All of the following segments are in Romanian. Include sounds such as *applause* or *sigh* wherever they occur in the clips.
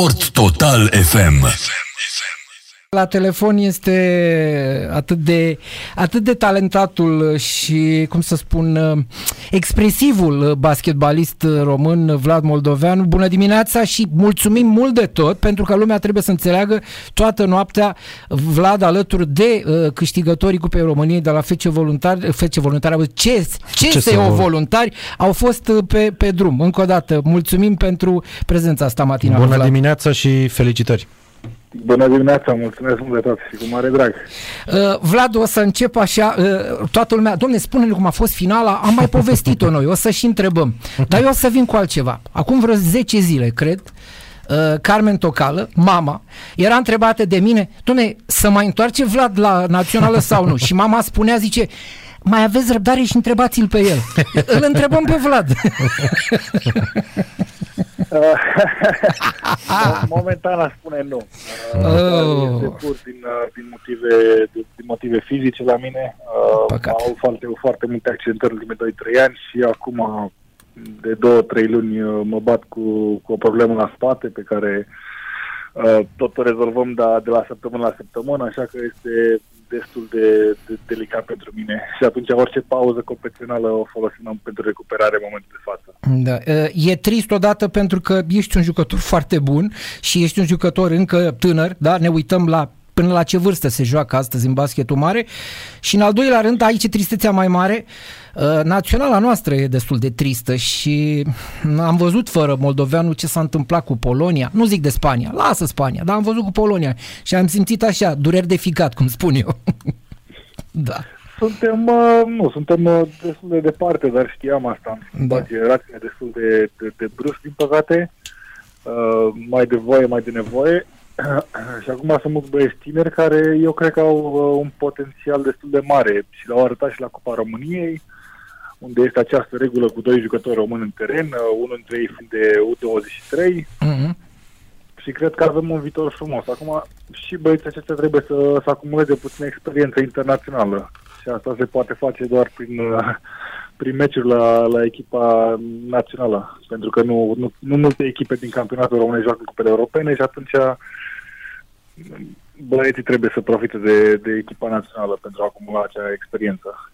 Sport Total FM. La telefon este atât de, atât de talentatul și, cum să spun, expresivul basketbalist român Vlad Moldoveanu. Bună dimineața și mulțumim mult de tot pentru că lumea trebuie să înțeleagă toată noaptea Vlad alături de uh, câștigătorii Cupei României de la FC Voluntari, FC Voluntari, CS, CSO Voluntari au fost pe, pe drum. Încă o dată, mulțumim pentru prezența asta matinală. Bună Vlad. dimineața și felicitări! Bună dimineața, mulțumesc mult de tot și cu mare drag. Uh, Vlad, o să încep așa, uh, toată lumea, domne, spune-ne cum a fost finala, am mai povestit-o noi, o să și întrebăm. Dar eu o să vin cu altceva. Acum vreo 10 zile, cred, uh, Carmen Tocală, mama, era întrebată de mine, domne, să mai întoarce Vlad la națională sau nu? Și mama spunea, zice, mai aveți răbdare și întrebați-l pe el. Îl întrebăm pe Vlad. *laughs* Momentan aș spune nu. Oh. Este pur din, din, motive, din motive fizice la mine. Păcat. Au foarte, foarte multe accidentări în ultimii 2-3 ani și acum de 2-3 luni mă bat cu, cu o problemă la spate pe care uh, tot o rezolvăm de, de la săptămână la săptămână, așa că este destul de, de delicat pentru mine și atunci orice pauză competițională o folosim pentru recuperare în momentul de față. Da. E trist odată pentru că ești un jucător *laughs* foarte bun și ești un jucător încă tânăr, da? ne uităm la până la ce vârstă se joacă astăzi în basketul mare și în al doilea rând, aici tristețea mai mare, uh, naționala noastră e destul de tristă și am văzut fără moldoveanul ce s-a întâmplat cu Polonia, nu zic de Spania, lasă Spania, dar am văzut cu Polonia și am simțit așa, dureri de ficat, cum spun eu. *laughs* da. Suntem, uh, nu, suntem uh, destul de departe, dar știam asta. Da. Generația destul de, de, de brusc, din păcate, mai de voie, mai de nevoie *clears throat* și acum sunt mulți băieți tineri care eu cred că au uh, un potențial destul de mare și l-au arătat și la Cupa României, unde este această regulă cu doi jucători români în teren, uh, unul dintre ei fiind de U23 mm-hmm. și cred că avem un viitor frumos. Acum și băieții aceștia trebuie să, să acumuleze puțină experiență internațională și asta se poate face doar prin, uh, prin meciuri la, la echipa națională, pentru că nu, nu, nu multe echipe din campionatul românesc joacă cupele europene și atunci băieții trebuie să profite de, de echipa națională pentru a acumula acea experiență.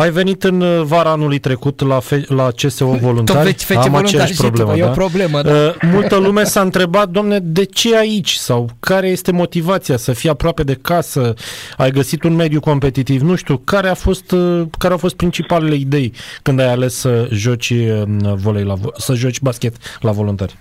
Ai venit în uh, vara anului trecut la, fe- la CSO voluntari. Tot Am aceeași problemă, da? E o problemă, da? Uh, multă lume s-a întrebat, domne, de ce aici? Sau care este motivația să fii aproape de casă? Ai găsit un mediu competitiv? Nu știu, care, a fost, uh, care au fost principalele idei când ai ales să joci, uh, volei la, să joci basket la voluntari?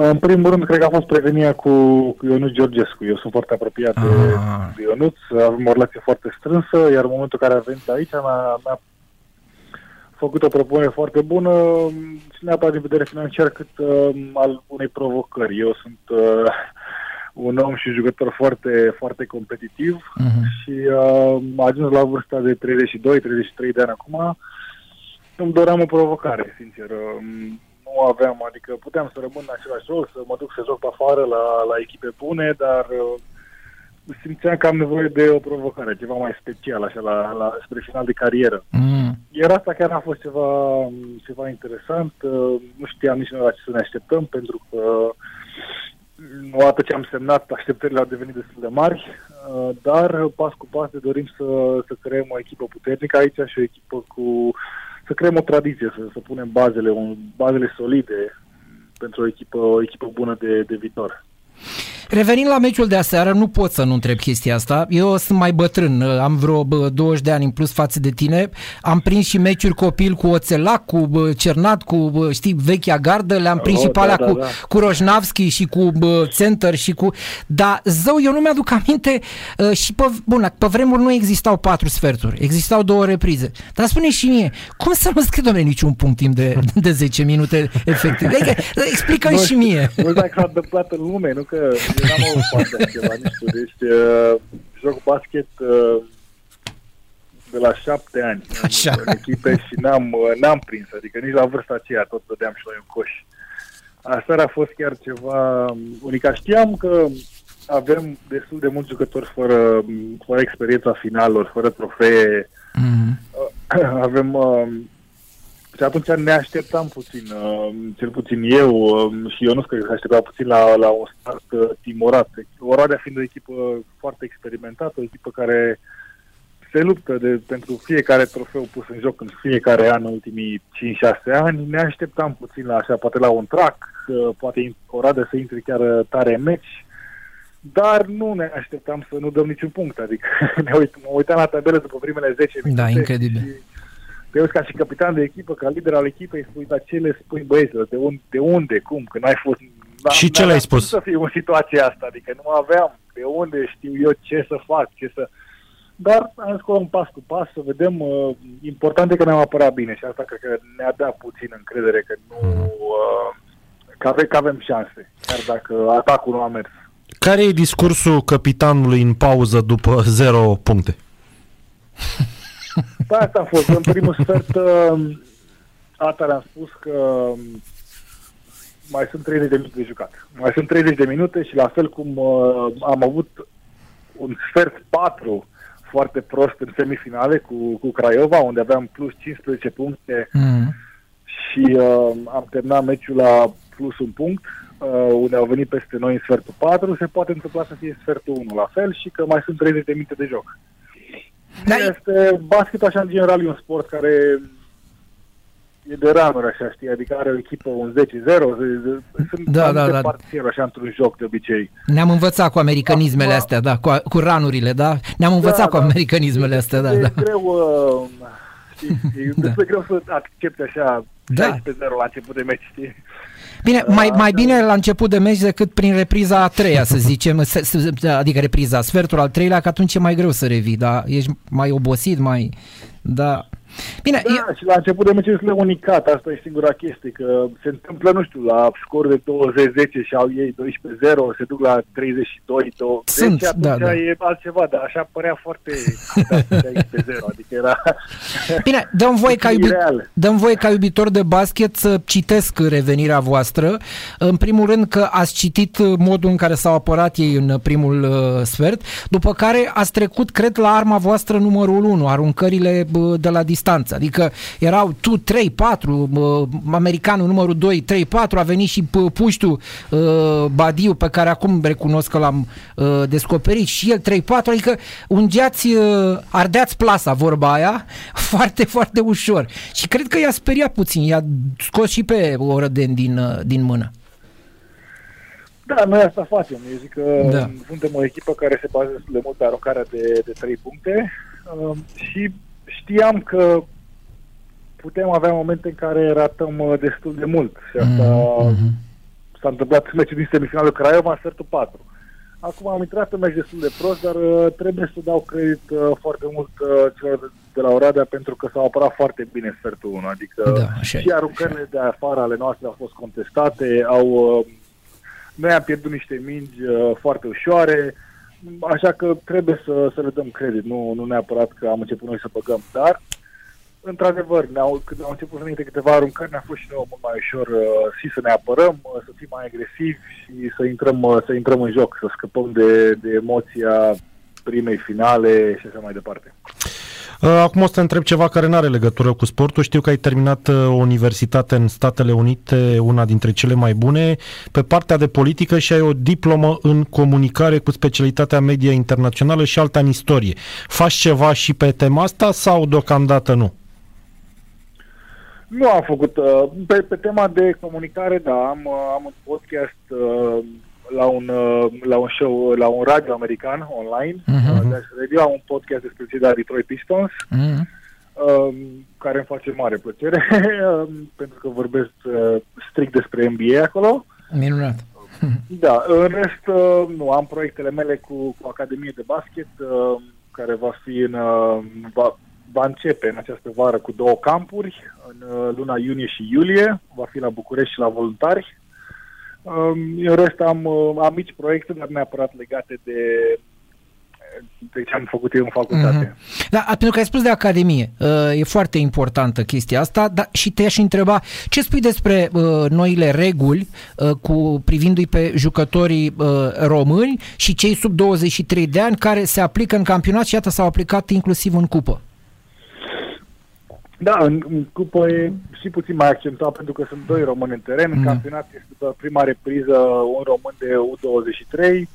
În primul rând, cred că a fost prevenia cu, cu Ionuț Georgescu. Eu sunt foarte apropiat de, ah. de Ionuț, avem o relație foarte strânsă, iar în momentul în care a venit aici mi-a, mi-a făcut o propunere foarte bună și neapărat din vedere financiar cât uh, al unei provocări. Eu sunt uh, un om și jucător foarte, foarte competitiv uh-huh. și uh, am ajuns la vârsta de 32-33 de ani acum. Îmi doream o provocare, sincer. Uh, nu aveam, adică puteam să rămân în același rol, să mă duc să joc pe afară la, la echipe bune, dar uh, simțeam că am nevoie de o provocare, ceva mai special, așa, la, la, spre final de carieră. Mm. Iar asta chiar a fost ceva, ceva interesant, uh, nu știam nici noi la ce să ne așteptăm, pentru că odată ce am semnat, așteptările au devenit destul de mari, uh, dar pas cu pas ne dorim să, să creăm o echipă puternică aici și o echipă cu să creăm o tradiție, să, să punem bazele, un, bazele solide pentru o echipă, o echipă bună de, de viitor. Revenind la meciul de aseară, nu pot să nu întreb chestia asta. Eu sunt mai bătrân, am vreo 20 de ani în plus față de tine. Am prins și meciuri copil cu Oțelac, cu Cernat, cu, știi, vechea gardă. Le-am prins oh, și pe alea da, cu, da. cu Roșnavski și cu Center și cu... Dar, zău, eu nu mi-aduc aminte uh, și pe, bun, pe vremuri nu existau patru sferturi, existau două reprize. Dar spune și mie, cum să nu scrie, domnule, niciun punct timp de, *laughs* de 10 minute efectiv? Adică, *laughs* explică și mie. Nu dacă s-a întâmplat în lume, nu că n-am avut fan de ceva, nu știu. Deci uh, joc basket uh, de la șapte ani Așa. în, în echipe și n-am, uh, n-am prins, adică nici la vârsta aceea tot vedeam și noi în coș. Asta a fost chiar ceva unic. Știam că avem destul de mulți jucători fără, fără experiența finalelor, fără trofee. Mm-hmm. *clears throat* Avem uh, și atunci ne așteptam puțin, uh, cel puțin eu uh, și eu nu cred că se aștepta puțin la, la un start uh, timorat. Oradea fiind o echipă foarte experimentată, o echipă care se luptă de, pentru fiecare trofeu pus în joc în fiecare an în ultimii 5-6 ani. Ne așteptam puțin la așa, poate la un track, uh, poate Oradea să intre chiar tare în meci, dar nu ne așteptam să nu dăm niciun punct. Adică *laughs* ne uit, mă uitam la tabelă după primele 10 minute. Da, incredibil. Și, pe ca și capitan de echipă, ca lider al echipei, spui, dar ce le spui băieților, de, un, de unde, cum, că n-ai fost... Și ce le-ai spus? să fiu în situația asta, adică nu aveam de unde știu eu ce să fac, ce să... Dar am zis un pas cu pas, să vedem. Uh, important e că ne-am apărat bine și asta cred că ne-a dat puțin încredere că nu... Uh, că, ave, că avem șanse, chiar dacă atacul nu a mers. Care e discursul capitanului în pauză după 0 puncte? *laughs* Da, asta a fost. În primul sfert, uh, asta le-am spus că um, mai sunt 30 de minute de jucat. Mai sunt 30 de minute și la fel cum uh, am avut un sfert 4 foarte prost în semifinale cu, cu Craiova, unde aveam plus 15 puncte mm. și uh, am terminat meciul la plus un punct, uh, unde au venit peste noi în sfertul 4, se poate întâmpla să fie sfertul 1 la fel și că mai sunt 30 de minute de joc. Da. Este basket așa în general e un sport care e de ramuri așa, știi, adică are o echipă un 10-0, sunt da, da, da. așa într-un joc de obicei. Ne-am învățat cu americanismele Acum, astea, da, cu, cu ranurile, da? Ne-am învățat da, cu da. americanismele astea, da, e da. greu, uh, știi, e *laughs* da. greu să accepte așa da. 16-0 la început de meci, știi? Bine, mai, mai bine la început de meci decât prin repriza a treia, să zicem, *laughs* adică repriza, sfertul al treilea, că atunci e mai greu să revii, da? Ești mai obosit, mai... Da. Bine, da, eu... și la început de meci este unicat, asta e singura chestie, că se întâmplă, nu știu, la scor de 20-10 și au ei 12-0, se duc la 32-20, Sunt, atunci da, da. e altceva, dar așa părea foarte pe 0, adică era... *laughs* Bine, dăm voie, ca iubi... dăm voie ca iubitor de basket să citesc revenirea voastră. În primul rând că ați citit modul în care s-au apărat ei în primul uh, sfert, după care ați trecut, cred, la arma voastră numărul 1, aruncările de la distanță distanță. Adică erau tu 3, 4, americanul numărul 2, 3, 4, a venit și puștul uh, Badiu, pe care acum recunosc că l-am uh, descoperit, și el 3, 4, adică ungeați, uh, ardeați plasa, vorba aia, *laughs* foarte, foarte ușor. Și cred că i-a speriat puțin, i-a scos și pe Orăden din, din mână. Da, noi asta facem. Eu zic că da. suntem o echipă care se bazează de mult pe aruncarea de, de 3 puncte uh, și știam că putem avea momente în care ratăm uh, destul de mult și asta mm-hmm. s-a întâmplat în meciul din semifinalul Craiova în sfertul 4. Acum am intrat în meci destul de prost, dar uh, trebuie să dau credit uh, foarte mult uh, celor de, de la Oradea pentru că s-au apărat foarte bine sfertul 1. Adică da, și aruncările de afară ale noastre au fost contestate, au, uh, noi am pierdut niște mingi uh, foarte ușoare, Așa că trebuie să, să le dăm credit, nu, nu neapărat că am început noi să băgăm, dar într-adevăr, ne-au, când au început să ne câteva aruncări, ne-a fost și nouă mult mai ușor uh, și să ne apărăm, uh, să fim mai agresivi și să intrăm, uh, să intrăm în joc, să scăpăm de, de emoția primei finale și așa mai departe. Uh, acum o să te întreb ceva care nu are legătură cu sportul. Știu că ai terminat uh, o universitate în Statele Unite, una dintre cele mai bune, pe partea de politică și ai o diplomă în comunicare cu specialitatea media internațională și alta în istorie. Faci ceva și pe tema asta sau deocamdată nu? Nu am făcut. Uh, pe, pe tema de comunicare, da, am, am un podcast la un, uh, la un show, la un radio american online, uh-huh. Uh, Radio, am un podcast despre cei de Detroit Pistons, uh-huh. uh, care îmi face mare plăcere, uh, *laughs* pentru că vorbesc uh, strict despre NBA acolo. Minunat. *laughs* Da, în rest, uh, nu, am proiectele mele cu, cu Academie de Basket, uh, care va fi în, uh, va, va începe în această vară cu două campuri, în uh, luna iunie și iulie, va fi la București și la Voluntari, în rest am, uh, am mici proiecte, dar neapărat legate de de ce am făcut eu în facultate. Mm-hmm. Da, pentru că ai spus de Academie, uh, e foarte importantă chestia asta, dar și te-aș întreba, ce spui despre uh, noile reguli cu privindu-i pe jucătorii români și cei sub 23 de ani care se aplică în campionat și iată s-au aplicat inclusiv în cupă? Da, în, în cupă e și puțin mai accentuat pentru că sunt doi români în teren. În Mm. campionat este după prima repriză un român de U23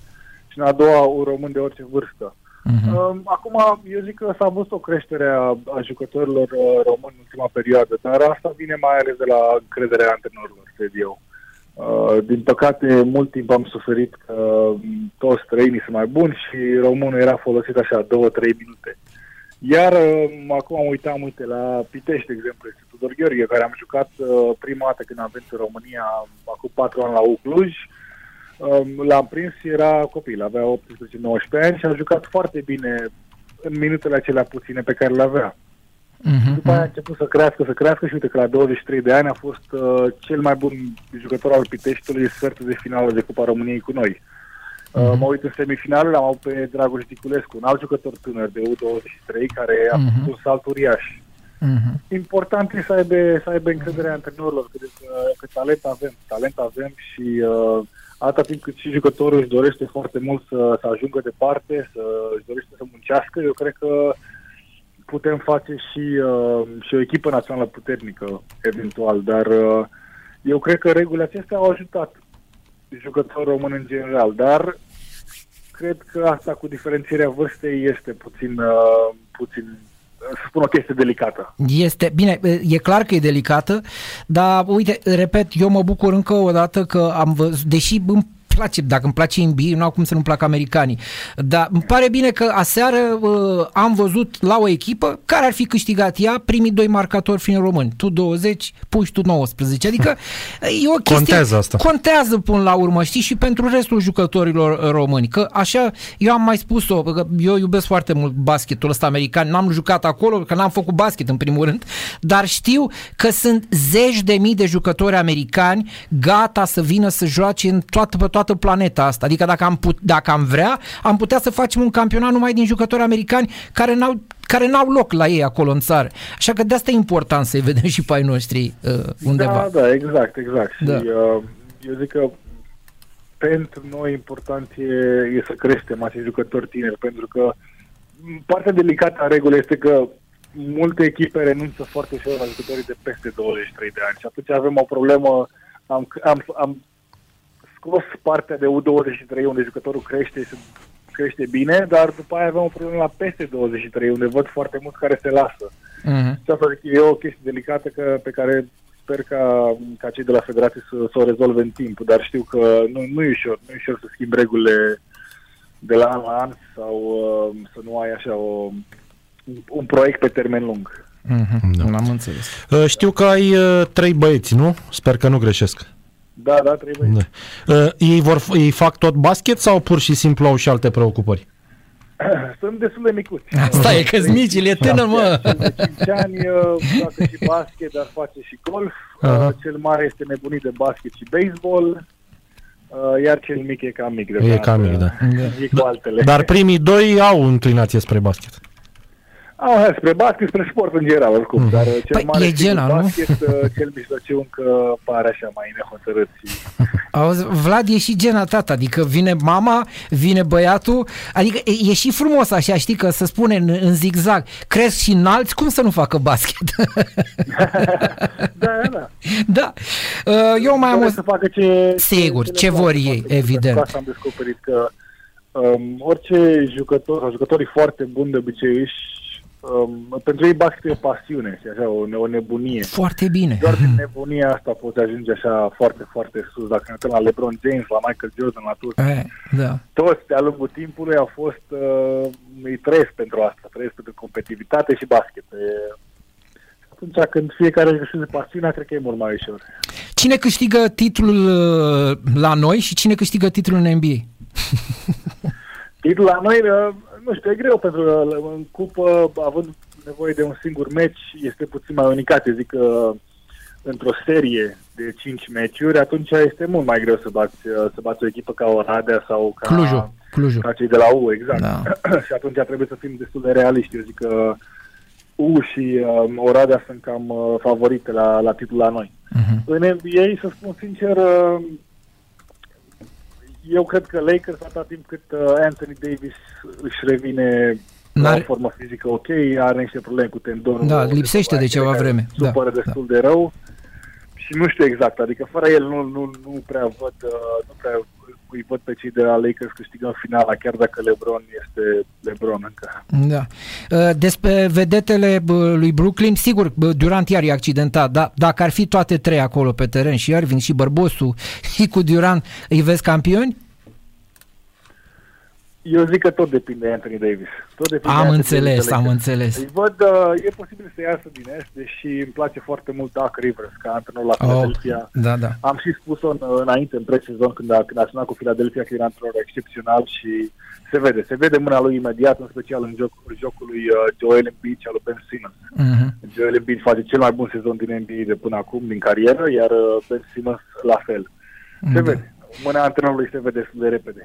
și în a doua un român de orice vârstă. Mhm. Um, Acum, eu zic că s-a văzut o creștere a, a jucătorilor uh, români în ultima perioadă, dar asta vine mai ales de la încrederea antrenorilor, cred eu. Uh, din păcate, mult timp am suferit că um, toți străinii sunt mai buni și românul era folosit așa, două, trei minute. Iar um, acum am uitam, uite, la Pitești, de exemplu, este Tudor Gheorghe, care am jucat uh, prima dată când am venit în România, acum patru ani la Ucluj, Um, L-am prins, era copil, avea 18-19 ani și a jucat foarte bine în minutele acelea puține pe care le avea. Mhm. După aia a început să crească, să crească și uite că la 23 de ani a fost uh, cel mai bun jucător al Piteștiului sfertul de finală de Cupa României cu noi. Uh, Mhm. mă uit în semifinală, l-am avut pe Dragoș Diculescu, un alt jucător tânăr de U23 care a Mhm. făcut un salt uriaș. Mhm. Important e să aibă, să aibă încrederea antrenorilor, că, că, că talent avem, talent avem și uh, atâta timp cât și jucătorul își dorește foarte mult să, să ajungă departe, să își dorește să muncească, eu cred că putem face și, uh, și o echipă națională puternică, eventual, dar uh, eu cred că regulile acestea au ajutat jucătorul român în general, dar cred că asta cu diferențierea vârstei este puțin, uh, puțin să spun o chestie delicată. Este, bine, e clar că e delicată, dar uite, repet, eu mă bucur încă o dată că am văzut, deși îmi place, dacă îmi place NBA, nu au cum să nu-mi placă americanii, dar îmi pare bine că aseară uh, am văzut la o echipă care ar fi câștigat ea primii doi marcatori fiind români, tu 20, puși tu 19, adică e o chestie... Contează asta. Contează până la urmă, știi, și pentru restul jucătorilor uh, români, că așa, eu am mai spus-o, că eu iubesc foarte mult basketul ăsta american, n-am jucat acolo, că n-am făcut basket în primul rând, dar știu că sunt zeci de mii de jucători americani gata să vină să joace în toată, pe toată planeta asta. Adică dacă am, put, dacă am vrea, am putea să facem un campionat numai din jucători americani care n-au care n-au loc la ei acolo în țară. Așa că de asta e important să-i vedem și pe ai noștri uh, undeva. Da, da, exact, exact. Da. Și uh, eu zic că pentru noi important e, e să creștem acești jucători tineri, pentru că m, partea delicată a regulii este că multe echipe renunță foarte ușor la jucătorii de peste 23 de ani și atunci avem o problemă, am, am, am scos partea de U23 unde jucătorul crește și crește bine, dar după aia avem o problemă la peste 23 unde văd foarte mulți care se lasă. Uh-huh. Și asta zic, e o chestie delicată că, pe care sper ca, ca cei de la federație să, să o rezolve în timp, dar știu că nu, nu e ușor, nu e ușor să schimbi regulile de la an la an sau uh, să nu ai așa o, un, un proiect pe termen lung. Uh-huh. Da. Am înțeles. Uh, Știu că ai uh, trei băieți, nu? Sper că nu greșesc. Da, da, trebuie. Da. Uh, Ei, vor, f- ei fac tot basket sau pur și simplu au și alte preocupări? *clears throat* Sunt destul de micuți. Asta e că-s mici, el e tânăr, mă. Cel de 5 ani uh, joacă și basket, dar face și golf. Aha. Uh, cel mare este nebunit de basket și baseball. Uh, iar cel mic e cam mic. E deocamdată. cam mic, da. E cu altele. Dar primii doi au înclinație spre basket. Au, hai, spre basket, spre sport în general, oricum. Mhm. Dar uh, cel Păi, mare e știi, cu Gena, nu? basket, uh, cel mijlociu încă pare așa mai nehotărât. Și... *laughs* Auzi, Vlad e și gena tata, adică vine mama, vine băiatul, adică e, e și frumos așa, știi, că se spune în, în zigzag, cresc și înalți, cum să nu facă basket? da, *laughs* *laughs* da, da. da. Uh, Eu mai am o... Doresc să facă ce... Sigur, le ce place vor foarte ei, mult. evident. Cu asta am descoperit că um, orice jucător, sau jucătorii foarte buni de obicei își Um, pentru ei basket e o pasiune și așa, o, o nebunie. Foarte bine. Doar din nebunia asta poți ajunge așa foarte, foarte sus. Dacă ne uităm la LeBron James, la Michael Jordan, la toți, Eh, da. toți de-a lungul timpului au fost, uh, îi trăiesc pentru asta, trăiesc pentru competitivitate și basket. E, atunci când fiecare își găsește pasiunea, cred că e mult mai ușor. Cine câștigă titlul uh, la noi și cine câștigă titlul în NBA? Titlul la noi, uh, nu știu, e greu pentru că în cupă, având nevoie de un singur meci, este puțin mai unicat. Eu zic că într-o serie de 5 meciuri, atunci este mult mai greu să bați, uh, să bați o echipă ca Oradea sau ca, Clujul. Clujul. ca cei de la U, exact. Da. *clears throat* și atunci trebuie să fim destul de realiști. Eu zic că U și uh, Oradea sunt cam uh, favorite la, la titlul la noi. Uh-huh. În NBA, să spun sincer, uh, eu cred că Lakers, atâta timp cât uh, Anthony Davis își revine N-are... o formă fizică ok, are niște probleme cu tendonul. Da, lipsește de ceva vreme. Supără da, destul da. de rău și nu știu exact, adică fără el nu, nu, nu prea văd, uh, nu prea îi văd pe cei de la Lakers câștigând finala, chiar dacă LeBron este LeBron încă. Da. Uh, despre vedetele lui Brooklyn, sigur, Durant iar e accidentat, dar dacă ar fi toate trei acolo pe teren, și Irving, și Bărbosu, *laughs* și cu Durant, îi vezi campioni? Eu zic că tot depinde de Anthony Davis. Tot depinde am înțeles, am înțeles. Îi văd, uh, e posibil să iasă din Est, deși îmi place foarte mult Doc Rivers ca antrenor la oh, Philadelphia. Oh, da, da. Am și spus-o în, înainte, în pre-sezon, când a, când a sunat cu Philadelphia, că era antrenor excepțional și se vede. Se vede mâna lui imediat, în special în joc, jocul lui uh, Joel Embiid și al lui Ben Simmons. Uh-huh. Joel Embiid face cel mai bun sezon din NBA de până acum, din carieră, iar uh, Ben Simmons la fel. Se da. vede. Mâna antrenorului se vede destul de repede.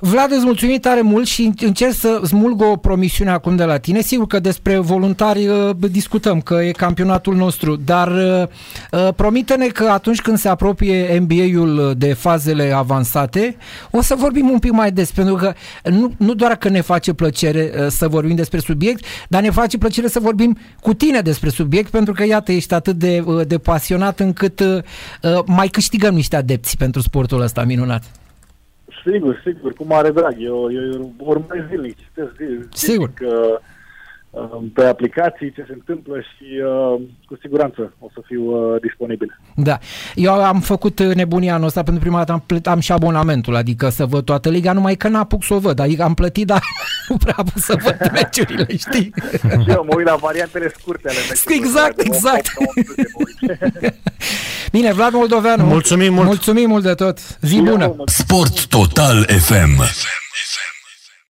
Vlad, îți mulțumim tare mult și încerc să smulg o promisiune acum de la tine. Sigur că despre voluntari uh, discutăm, că e campionatul nostru, dar uh, uh, promite-ne că atunci când se apropie NBA-ul de fazele avansate, o să vorbim un pic mai des, pentru că nu, nu doar că ne face plăcere să vorbim despre subiect, dar ne face plăcere să vorbim cu tine despre subiect, pentru că, iată, ești atât de, de pasionat încât mai câștigăm niște adepți pentru sportul ăsta minunat. Sigur, sigur, cu mare drag. Eu, eu, eu urmez zilnic, citesc zilnic. Sigur. Că, uh, pe aplicații ce se întâmplă și uh, cu siguranță o să fiu uh, disponibil. Da. Eu am făcut uh, nebunia anul ăsta pentru prima dată, am, plătit, am și abonamentul, adică să văd toată liga, numai că n-apuc să o văd, adică am plătit, dar *laughs* nu prea apuc să văd *laughs* meciurile, știi? și eu mă uit la variantele scurte ale meciurilor. Exact, exact. *laughs* Bine, Vlad Moldoveanu. Mulțumim mult. Mulțumim mult de tot. Zi bună. Sport Total FM. FM, FM.